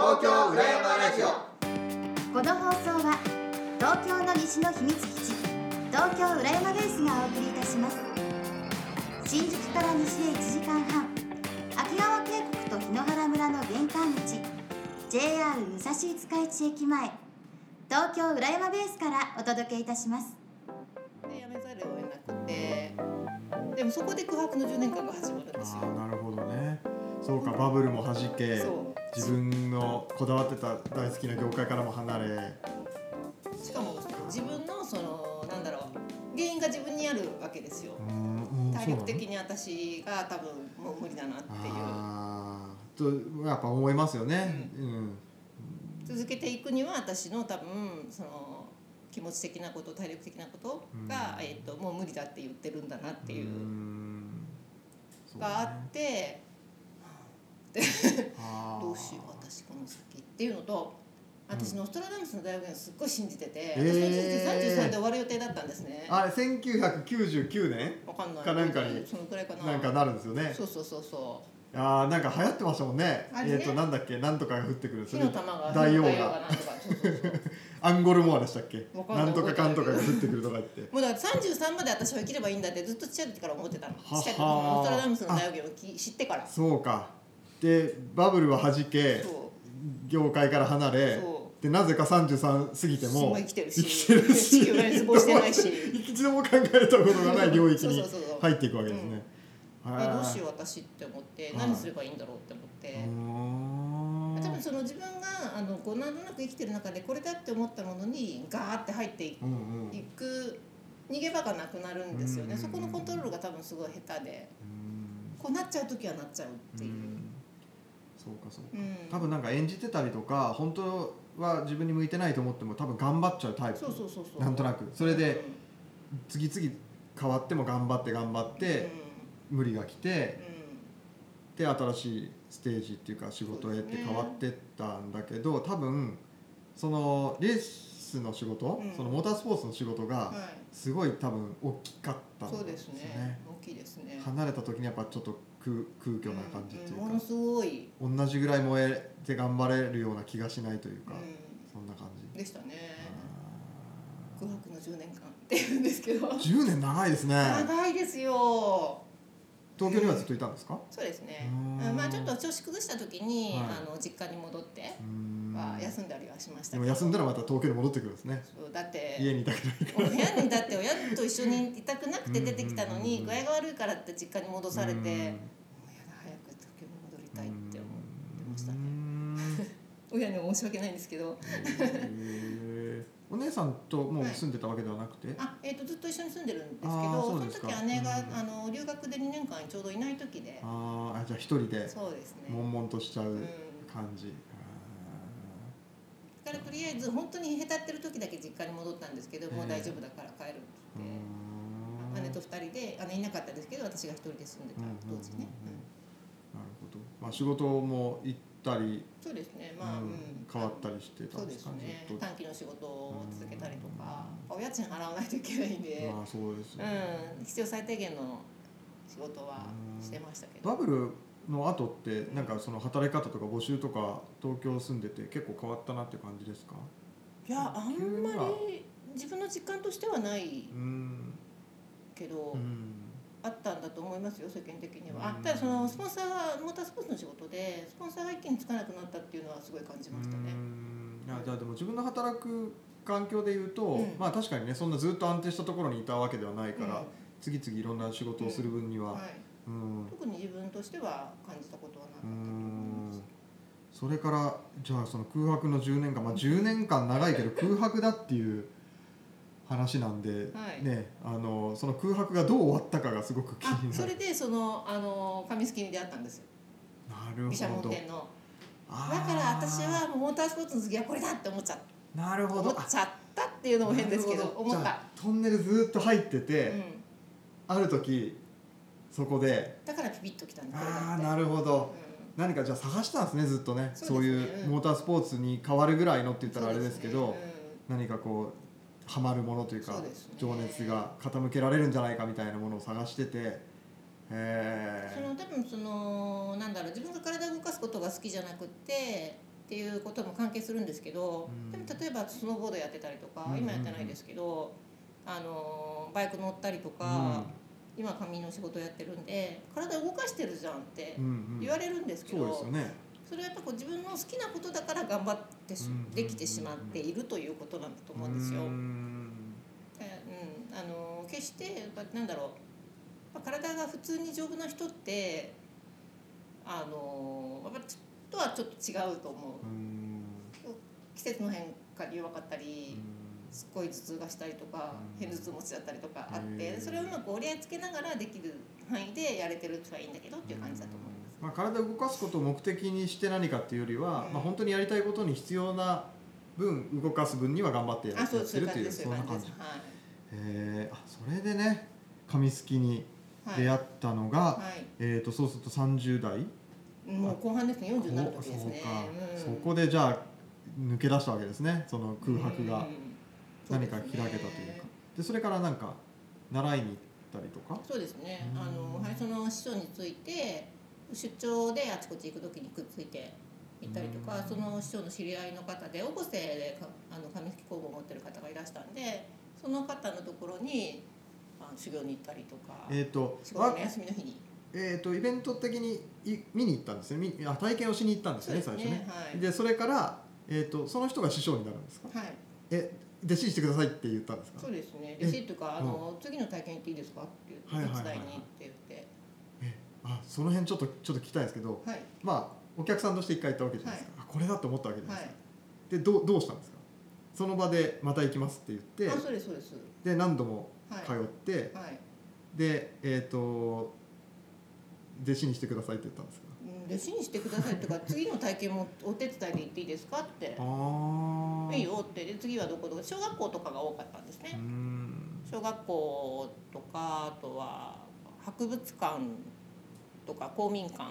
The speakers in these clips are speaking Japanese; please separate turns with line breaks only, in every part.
東京浦山ラジオ。
この放送は東京の西の秘密基地東京浦山ベースがお送りいたします。新宿から西へ1時間半秋川渓谷と檜原村の玄関口 JR 武蔵五日市駅前東京浦山ベースからお届けいたします。
で辞めざるを得なくてでもそこで空白の10年間が始まるんですよ。
ああなるほどね。そうかバブルも弾け。
そう
自分のこだわってた大好きな業界からも離れ
しかも自分のそのなんだろう原因が自分にあるわけですよ。
うーんうん
体力的に私が多分もう無理だなっていう。
ああとやっぱ思いますよね。うん、
続けていくには私の多分その気持ち的なこと体力的なことが、
うん。
えっともう無理だって言ってるんだなっていう。があ
ね
って
あー。
どうしよう私この先っていうのと私ノストラダムスの大学院をすっごい信じてて、
えー。
私の人生33で終わる予定だったんですね。
あれ1999年？
わかんない。
かなんかに
そのくらいかな。
なんかなるんですよね。
そうそうそうそ
あーなんか流行ってましたもんね。
あれね。
えっ、となんだっけなんとかが降ってくる。
う火の玉が火の
大王がアンゴルモアでしたっけ？
な
んとかかんとかが降ってくるとか言って。
もうだから33まで私は生きればいいんだってずっとちっちゃい時から思ってたの。ちっ
は
ちゃい時のノストラダムスの大学院をき知ってから。
そうかでバブルは弾け
そ
業界から離れ
そ
でなぜか33過ぎて
う
も
生きてるし
生きてるし
地球が滅亡してないし。
一度も考えたことがない領域に入っていくわけですね。
えどうしよう私って思って
はい。
何すればいいんだろうって思って。
う
多分その自分があのこうなんとなく生きてる中でこれだって思ったものにガーって入ってい
ーんうんうん。
く逃げ場がなくなるんですよね、
うん
そこのコントロールが多分すごい下手で。こうなっちゃう時はなっちゃうっていう、
うんそうかそうか。
うん。
多分なんか演じてたりとか本当は自分に向いてないと思っても多分頑張っちゃうタイプ。
そうそうそうそう。
なんとなく。それで次々変わっても頑張って頑張っ
うん。
て無理が来て
う
で新しいステージっていうか仕事へって変わってったんだけど多分そのレースの仕事、
うん。
そのモータースポーツの仕事がすごい多分大きかったん
そうですね。大きいですね。
離れた時にやっぱちょっと空空虚な感じっていうか。
うんもの、すごい、
同じぐらい燃えて頑張れるような気がしないというか、
う
そんな感じ。
ん、でしたね。
あ
空白の10年間っていうんですけど。
ー10年長いですね。
長いですよ
東京にはずっといたんですか？
そうですね。まあちょっと調子崩した時に、
はい。
あの実家に戻っては休んだりはしました
でも休んだらまた東京に戻ってくるんですね。
そうだって
家にいたくない
部屋にだって親と一緒にいたくなくて出てきたのに
うん。
具合が悪いからって実家に戻されてもう
うん
やだ早く東京に戻りたいって思ってましたね。
ん。
親には申し訳ないんですけど
お姉さんともう住んでたわけではなくて、
あ、えー、とずっと一緒に住んでるんですけ
あー
どその時姉が、
うん。
あの留学で2年間ちょうどいない時で。
あーあじゃあ一人で
そうですね。
悶々としちゃう
うん。
感じ、
だからとりあえず本当にへたってる時だけ実家に戻ったんですけど、もう大丈夫だから帰るって
うーん。
言って、姉と2人で姉いなかったですけど私が1人で住んでた当時ね、
うんうんうん。
うん。
なるほど、まあ、仕事も行ったり、
そうですね。まあ、
う
うん。ん
変わったりしてたんですか？
ね。短期の仕事を続けたりとか
う
お家賃払わないといけないんで、
まあそうですよ、
うん、必要最低限の仕事はしてましたけど。
バブルの後ってなんかその働き方とか募集とか東京住んでて結構変わったなって感じですか？
いやあんまり自分の実感としてはない
うん。
けど、
うん
あったんだと思いますよ世間的には、ただそのスポンサーがモータースポーツの仕事でスポンサーが一気につかなくなったっていうのはすごい感じましたね。
うん。いやじゃあでも自分の働く環境で言うと、
うん。
まあ確かにねそんなずっと安定したところにいたわけではないから、
うん。
次々いろんな仕事をする分には、
特に自分としては感じたことはなかったと
う
思います。
ん。それからじゃあその空白の10年間まあ10年間長いけど空白だっていう話なんで、
はい。
ねあのその空白がどう終わったかがすごく気
あ
になる。
それでそのあの紙すきに出会ったんですよ。
なるほど。
だから私はモータースポーツの次はこれだって思っちゃった。
なるほど。
思っちゃったっていうのも変ですけど思った。
トンネルずっと入ってて、
うん、
ある時そこで。
だからピピッときたんだこれだって。
ああなるほど。
うん。
何かじゃあ探したんですねずっとね。そう
ね。うん。
いうモータースポーツに変わるぐらいのって言ったらあれですけど
そうですね。
何かこうハマるものというか
ね。
情熱が傾けられるんじゃないかみたいなものを探しててへ
その多分そのなんだろう自分が体を動かすことが好きじゃなくってっていうことも関係するんですけど、
うん。
でも例えばスノーボードやってたりとか、
うん。
今やってないですけどあのバイク乗ったりとか、今紙の仕事やってるんで体動かしてるじゃんって
うんうん。
言われるんですけ
そう
ど、
ですよね。
それはやっぱこう自分の好きなことだから頑張ってできてしまっているということなんだと思うんですよ。
うん
えうん、あの決してなんだろう。体が普通に丈夫な人ってあのやっぱちとはちょっと違うと思う。
うん。
季節の変化に弱かったりすっごい頭痛がしたりとか
うん。
偏頭痛持ちだったりとかあってそれをうまく折り合いつけながらできる範囲でやれてる人はいいんだけどっていう感じだと思いま
あ、体を動かすことを目的にして何かっていうよりは、
うん
まあ、本当にやりたいことに必要な分動かす分には頑張ってやってるっていうそんな感じへえあそれでね紙すきに
はい。
出会ったのが、
はい。
えー、とそうすると30代
もう後半ですね。40になる時ですね。
そうか、
うん
そこでじゃあ抜け出したわけですねその空白が
うん
何か開けたというか、でそれからなんか習いに行ったりとか？
そうですね。
うん
あのはいその師匠について出張であちこち行く時にくっついて行ったりとか、
うん。
その師匠の知り合いの方で大御生でかあの紙すき工房を持ってる方がいらしたんで、その方のところにあの修行に行ったりとか、
えっ、と
仕事の休みの日に。
えー、とイベント的にい見に行ったんですね。みあ体験をしに行ったんですね最初ね。
はい。
でそれから、えー、とその人が師匠になるんですか？
はい。
え弟子にしてくださいって言ったんですか？
そうですね。
え
弟子っていうかあの次の体験行っていいですか？って言って
はいはいはいはい。
手伝いにって言って、
えあその辺ちょっとちょっと聞きたいんですけど
はい。
まあお客さんとして一回行ったわけじゃないですか、あこれだと思ったわけじゃな
はい
ですか、。でどうどうしたんですか？その場でまた行きますって言って
あそうですそうです。
で何度も
はい。
通って、
はい。
でえっ、と弟子にしてくださいって言ったんですか？
うん弟子にしてくださいっていうか次の体験もお手伝いで行っていいですかって。
ああ
いいよって。で次はどこどこ？小学校とかが多かったんです
う
ね
ん。
小学校とかあとは博物館とか公民館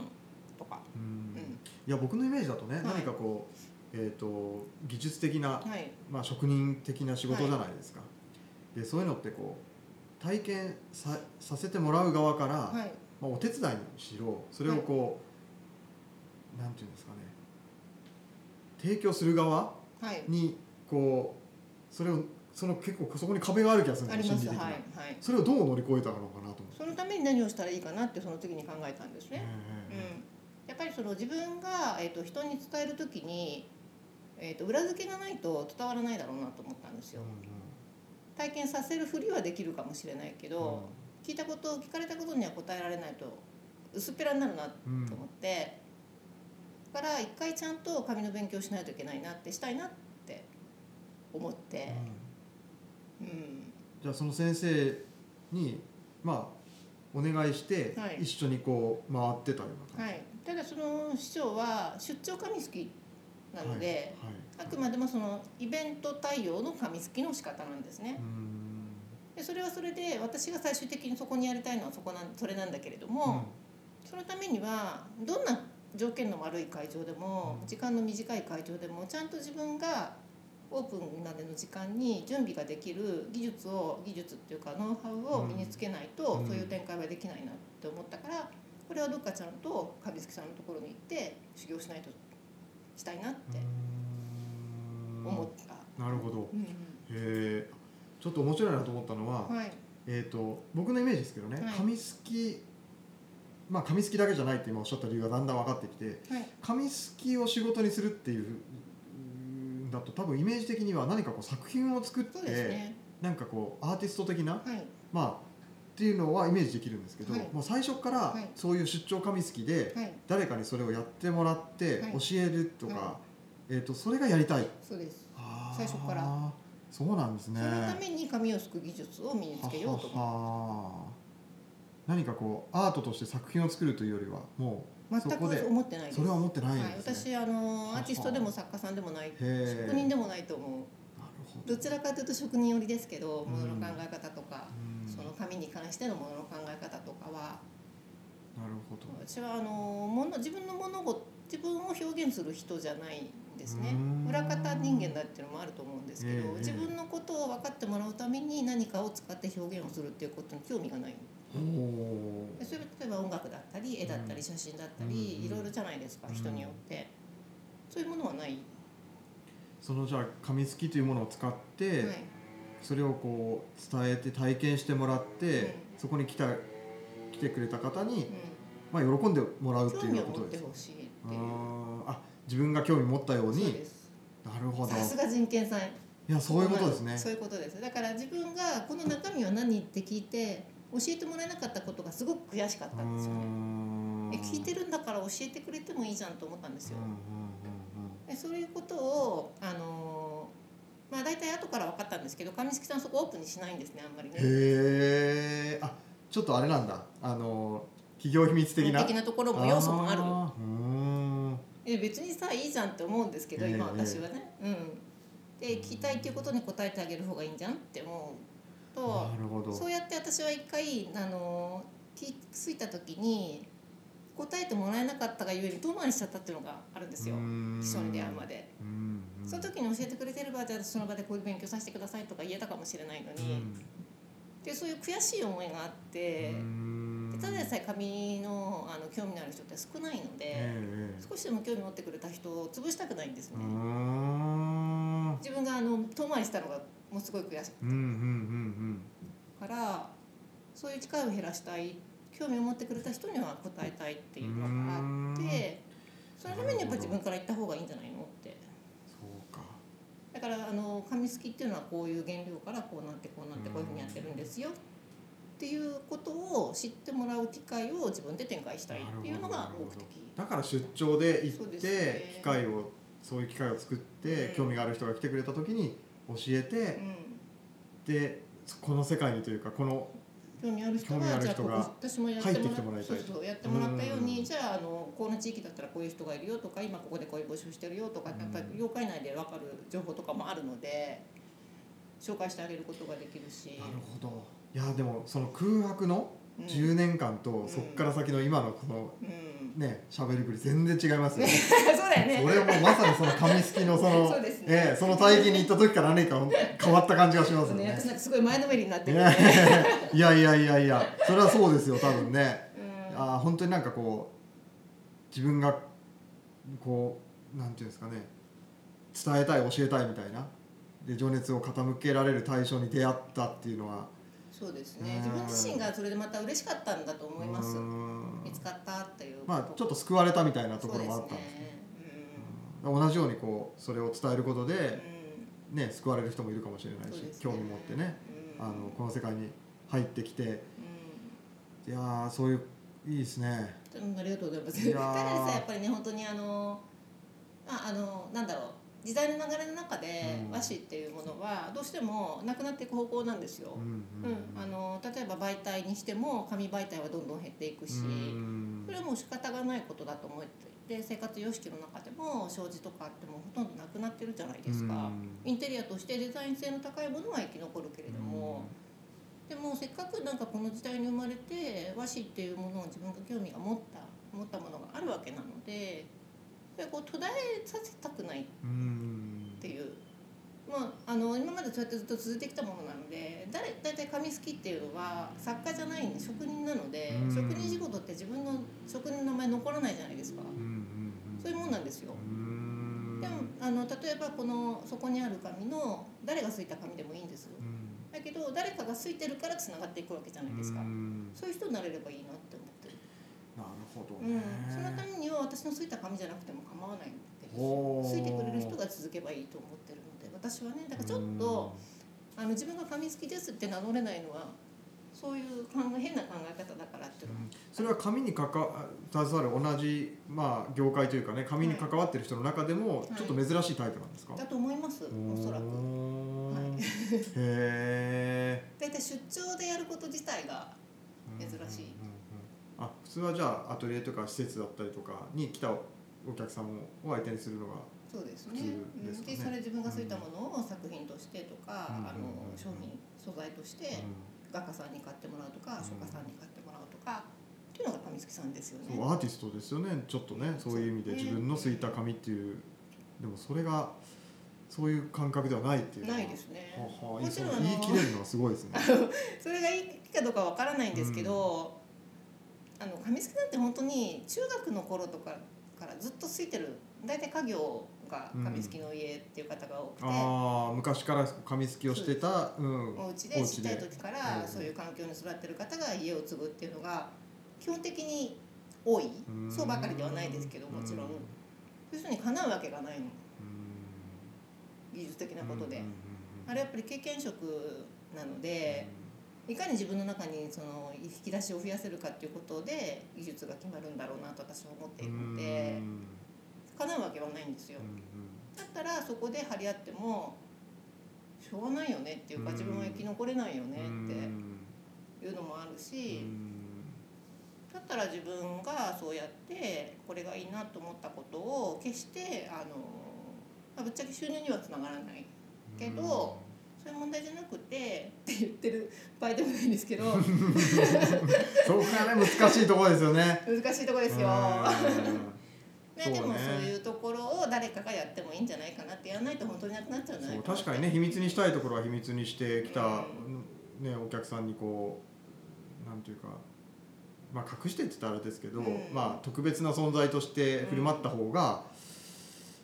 とか、
うん。
うん、
いや僕のイメージだとね、
い。
何かこう、えー、と技術的な、
はい。
まあ、職人的な仕事じゃないですか、でそういうのってこう体験ささせてもらう側から、
はい。
まあ、お手伝いにしろそれをこう、なんていうんですかね提供する側
はい。
にこうそれをその結構そこに壁がある気がするん
あ
ですよ心理的な、
りますはいはい。
それをどう乗り越えたのかなと思って。
そのために何をしたらいいかなってその時に考えたんですね、
え
うん、やっぱりその自分が、えー、と人に伝える時に、えー、と裏付けがないと伝わらないだろうなと思ったんですよ。
えうんうん。
体験させるふりはできるかもしれないけど、聞いたこと聞かれたことには答えられないと薄っぺらになるなと
うん
思って、だから一回ちゃんと紙の勉強しないといけないなってしたいなって思って、
うん
うん。
じゃあその先生にまあお願いして
はい。
一緒にこう回ってたような感
はい、ただその市長は出張紙すき
じ
なので、
はい。
あくまでもそのイベント対応の紙すきの仕方なんですね。
う。ん。
でそれはそれで私が最終的にそこにやりたいのはそこなんそれなんだけれども、そのためにはどんな条件の悪い会場でも、
うん。
時間の短い会場でもちゃんと自分がオープンまでの時間に準備ができる技術を技術っていうかノウハウを身につけないと、
うん。
そういう展開はできないなって思ったからこれはどっかちゃんと上月さんのところに行って修行しないとしたいなって
うん。
思った。
なるほど。
うん
へえちょっと面白いなと思ったのは、
うんはい。
えー、と僕のイメージですけどね、
はい。
紙すきまあ紙すきだけじゃないって今おっしゃった理由がだんだん分かってきて
はい。
紙すきを仕事にするっていううんだと多分イメージ的には何かこう作品を作って、
ね。
なんかこうアーティスト的な
はい。
まあっていうのはイメージできるんですけど、
はい。
もう最初から
はい。
そういう出張紙すきで
はい。
誰かにそれをやってもらって
はい
教えるとか、
は
えー、とそれがやりたい。
そうです。最初から。
そうなんですね。
そのために紙をすく技術を身につけようと思
ははは。何かこうアートとして作品を作るというよりはも
う全く思ってないです。
それは思ってないん
はい、私あのアーティストでも作家さんでもない。職人でもないと思う。
ど。
どちらかというと職人寄りですけど
うん。
ものの考え方とか、
うん。
その紙に関してのものの考え方とかは。
なるほど。
私はあのもの自分の物事自分を表現する人じゃないんですね。
うん。
裏方人間だっていうのもあると思うんですけど、
ええ。
自分のことを分かってもらうために何かを使って表現をするっていうことに興味がない。
おお
でそれは例えば音楽だったり絵だったり写真だったり、
うん
いろいろじゃないですか
うん。
人によって。そういうものはない、
そのじゃあ紙すきというものを使って、
はい。
それをこう伝えて体験してもらって、そこに来た来てくれた方に、まあ、喜んでもらう
うん、
っていうことです。
持ってほしいって
あ自分が興味持ったように。なるほど。
さすが人権さん。
いやそういうことですね。
そういうことです。だから自分がこの中身は何って聞いて教えてもらえなかったことがすごく悔しかったんですよね。え聞いて
る
るんだから教えてくれてもいいじゃんと思ったんですよ。でそういうことをあのーまあ大体後から分かったんですけど上月さんそこオープンにしないんですねあんまり
うん、
ね。
へえあちょっとあれなんだ。あの企業秘密的な？
的なところも要素もある。え別にさいいじゃんって思うんですけど
ええ。
今私はね、うん。で聞きたいっていうことに答えてあげる方がいいんじゃんって思うと
なるほど。
そうやって私は一回あの気づいた時に答えてもらえなかったがゆえに遠回りしちゃったっていうのがあるんですよ。秘書に出会うまで。その時に教えてくれてればじゃあその場でこういう勉強させてくださいとか言えたかもしれないのに、でそういう悔しい思いがあって、
うん。
でただでさえ紙のあの興味のある人って少ないので、
ええ
少しでも興味持ってくれた人を潰したくないんですね。自分があの遠回りしたのがもうすごい悔し
うんうんうん
いからそういう機会を減らしたい興味を持ってくれた人には答えたいっていうのがあってそのためにやっぱ自分から言った方がいいんじゃないのって。
そうか。
だからあの紙すきっていうのはこういう原料からこうなってこうなってこういうふうにやってるんですよっていうことを知ってもらう機会を自分で展開したいっていうのが目的。
だから出張で行って
ね。
機会をそういう機会を作って
うん。
興味がある人が来てくれた時に教えて
うん。
でこの世界にというかこの
興味ある人
興味あ
はじゃあ私もやって
入ってきて
もら
もらいたい
そうそうやってもらったよう
うん。
にじゃああのこの地域だったらこういう人がいるよとか今ここでこういう募集してるよとか
うん
やっぱり業界内で分かる情報とかもあるので紹介してあげることができるし。
なるほど。いやでもその空白の
うん。
10年間と
ん
そっから先の今のこの
うん
ね喋りぶり全然違いますよね。
そうだよね。
それはもうまさにその紙すきのその
そね。
ええその体験に行った時から何か変わった感じがしますよね。
ね。すごい前のめりになってる。
ね。いやいやいやいや。それはそうですよ多分ね。
うん。
あー本当になんかこう自分がこうなんていうんですかね。伝えたい教えたいみたいな。で情熱を傾けられる対象に出会ったっていうのは
そうですね。
うん。
自分自身がそれでまた嬉しかったんだと思います。見つかったっていう。
まあちょっと救われたみたいなところもあったんですね。
ね。
うん。同じようにこうそれを伝えること
うん。
で、ね、救われる人もいるかもしれないし、
ね。
興味持ってね
うん。
あのこの世界に入ってきて
うん。
いやーそういういいですね。
うんありがとうございます。さえやっぱりね本当にあのまああのなんだろう時代の流れの中で
うん
和紙っていうものはどうしてもなくなっていく方向なんですよ。
うん
うんあの例えば媒体にしても紙媒体はどんどん減っていくし、
うん
それはもう仕方がないことだと思っていて生活様式の中でも障子とかあってもほとんどなくなってるじゃないですか。
うん
インテリアとしてデザイン性の高いものは生き残るけれども。でもせっかくなんかこの時代に生まれて和紙っていうものを自分が興味が持った持ったものがあるわけなのでそれをこう途絶えさせたくない。っ
うん
ていう、まあ、あの今までそうやってずっと続いてきたものなので誰大体紙すきっていうのは作家じゃないんで職人なので
うん。
職人仕事って自分の職人の名前残らないじゃないですか。そういうもんなんですよ。
うん。
でもあの例えばこのそこにある紙の誰がすいた紙でもいいんです
うん。
だけど誰かがすいてるからつながっていくわけじゃないですか。
うん。
そういう人になれればいいなって思ってる。
なるほど
うん。
ね、、
そのためには私のすいた紙じゃなくても構わないです
ほう
すいてくれる人が続けばいいと思ってるので私はねだからちょっとあの自分が紙好きですって名乗れないのはそういう考え変な考え方だからっていうの。は
うん。それは紙に関わ携わる同じ、まあ、業界というかね紙に関わってる人の中でも
はい。
ちょっと珍しいタイプなんですか、
だと思いますおそらく。はい。
へ
大体出張でやること自体が
え
珍しい。
あ普通はじゃあアトリエとか施設だったりとかに来たお客さんを相手にするのが
そうですね。
でね。
うん。でそれ自分がすいたものを作品としてとか、
うん。
あの商品素材として画家さんに買ってもらうとか、
うん。
書家さんに買ってもらうとかっていうのが上月さんですよね。
そうアーティストですよね。ちょっとねそういう意味で自分のすいた紙っていうでもそれがそういう感覚ではないっていう。
ないですね。
はは
もちろん
言い切れるのはすごいですね。
それがいいかどうかわからないんですけど、あの上月なんて本当に中学の頃とかずっとついてる。大体家業が紙すきの家っていう方が多くて、
ああ昔から紙すきをしてたう。ん。
お家でちっちゃい時から
うん。
そういう環境に育ってる方が家を継ぐっていうのが基本的に多い。
うん。
そうばかりではないですけどもちろん。
うん。
要するに叶うわけがないの。
うん
技術的なことで。
うんうんうん
あれやっぱり経験職なのでいかに自分の中にその引き出しを増やせるかっていうことで技術が決まるんだろうなと私は思っているので
うん
叶うわけはないんですよ。だったらそこで張り合ってもしょうがないよねっていうか
うん。
自分は生き残れないよね
うん。
っていうのもある
う
し
ん。
だったら自分がそうやってこれがいいなと思ったことを決してあのまあぶっちゃけ収入にはつながらないけどそういう問題じゃなくてって言ってる場合でもないんですけど。難
そこがね難しいところですよね。
しいところですよ。
うん。
ね、でもそういうところを誰かがやってもいいんじゃないかなってやらないと本当になくなっちゃうんじゃな。
そ
い
確かにね秘密にしたいところは秘密にしてきた、
う
ね、お客さんにこうなんていうか、まあ、隠してって言ったらあれですけど、
うん。
まあ、特別な存在として振る舞った方が、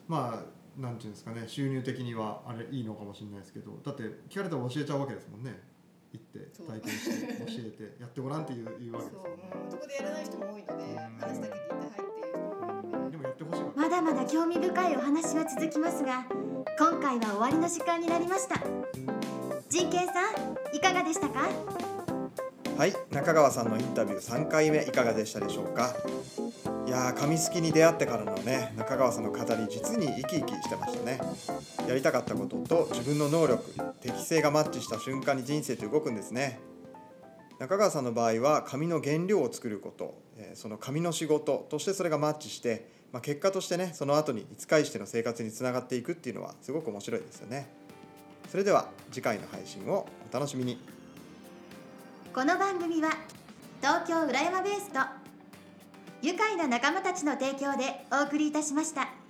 まあなんていうんですかね収入的にはあれいいのかもしれないですけどだって聞かれたら教えちゃうわけですもんね。行って体験して教えて やってごらんっていう言うわけです
そう、うん、そこでやらない人も多いので
うん。
話だけ聞いてはいってで
でもやってほしい
まだまだ興味深いお話は続きますが今回は終わりの時間になりました。人権さんいかがでしたか？
はい。中川さんのインタビュー3回目いかがでしたでしょうか？いや紙すきに出会ってからのね中川さんの語り実に生き生きしてましたね。やりたかったことと自分の能力適性がマッチした瞬間に人生って動くんですね。中川さんの場合は紙の原料を作ることその紙の仕事としてそれがマッチして、まあ、結果としてねその後にいつ返しての生活につながっていくっていうのはすごく面白いですよね。それでは次回の配信をお楽しみに。
この番組は東京浦山ベースと愉快な仲間たちの提供でお送りいたしました。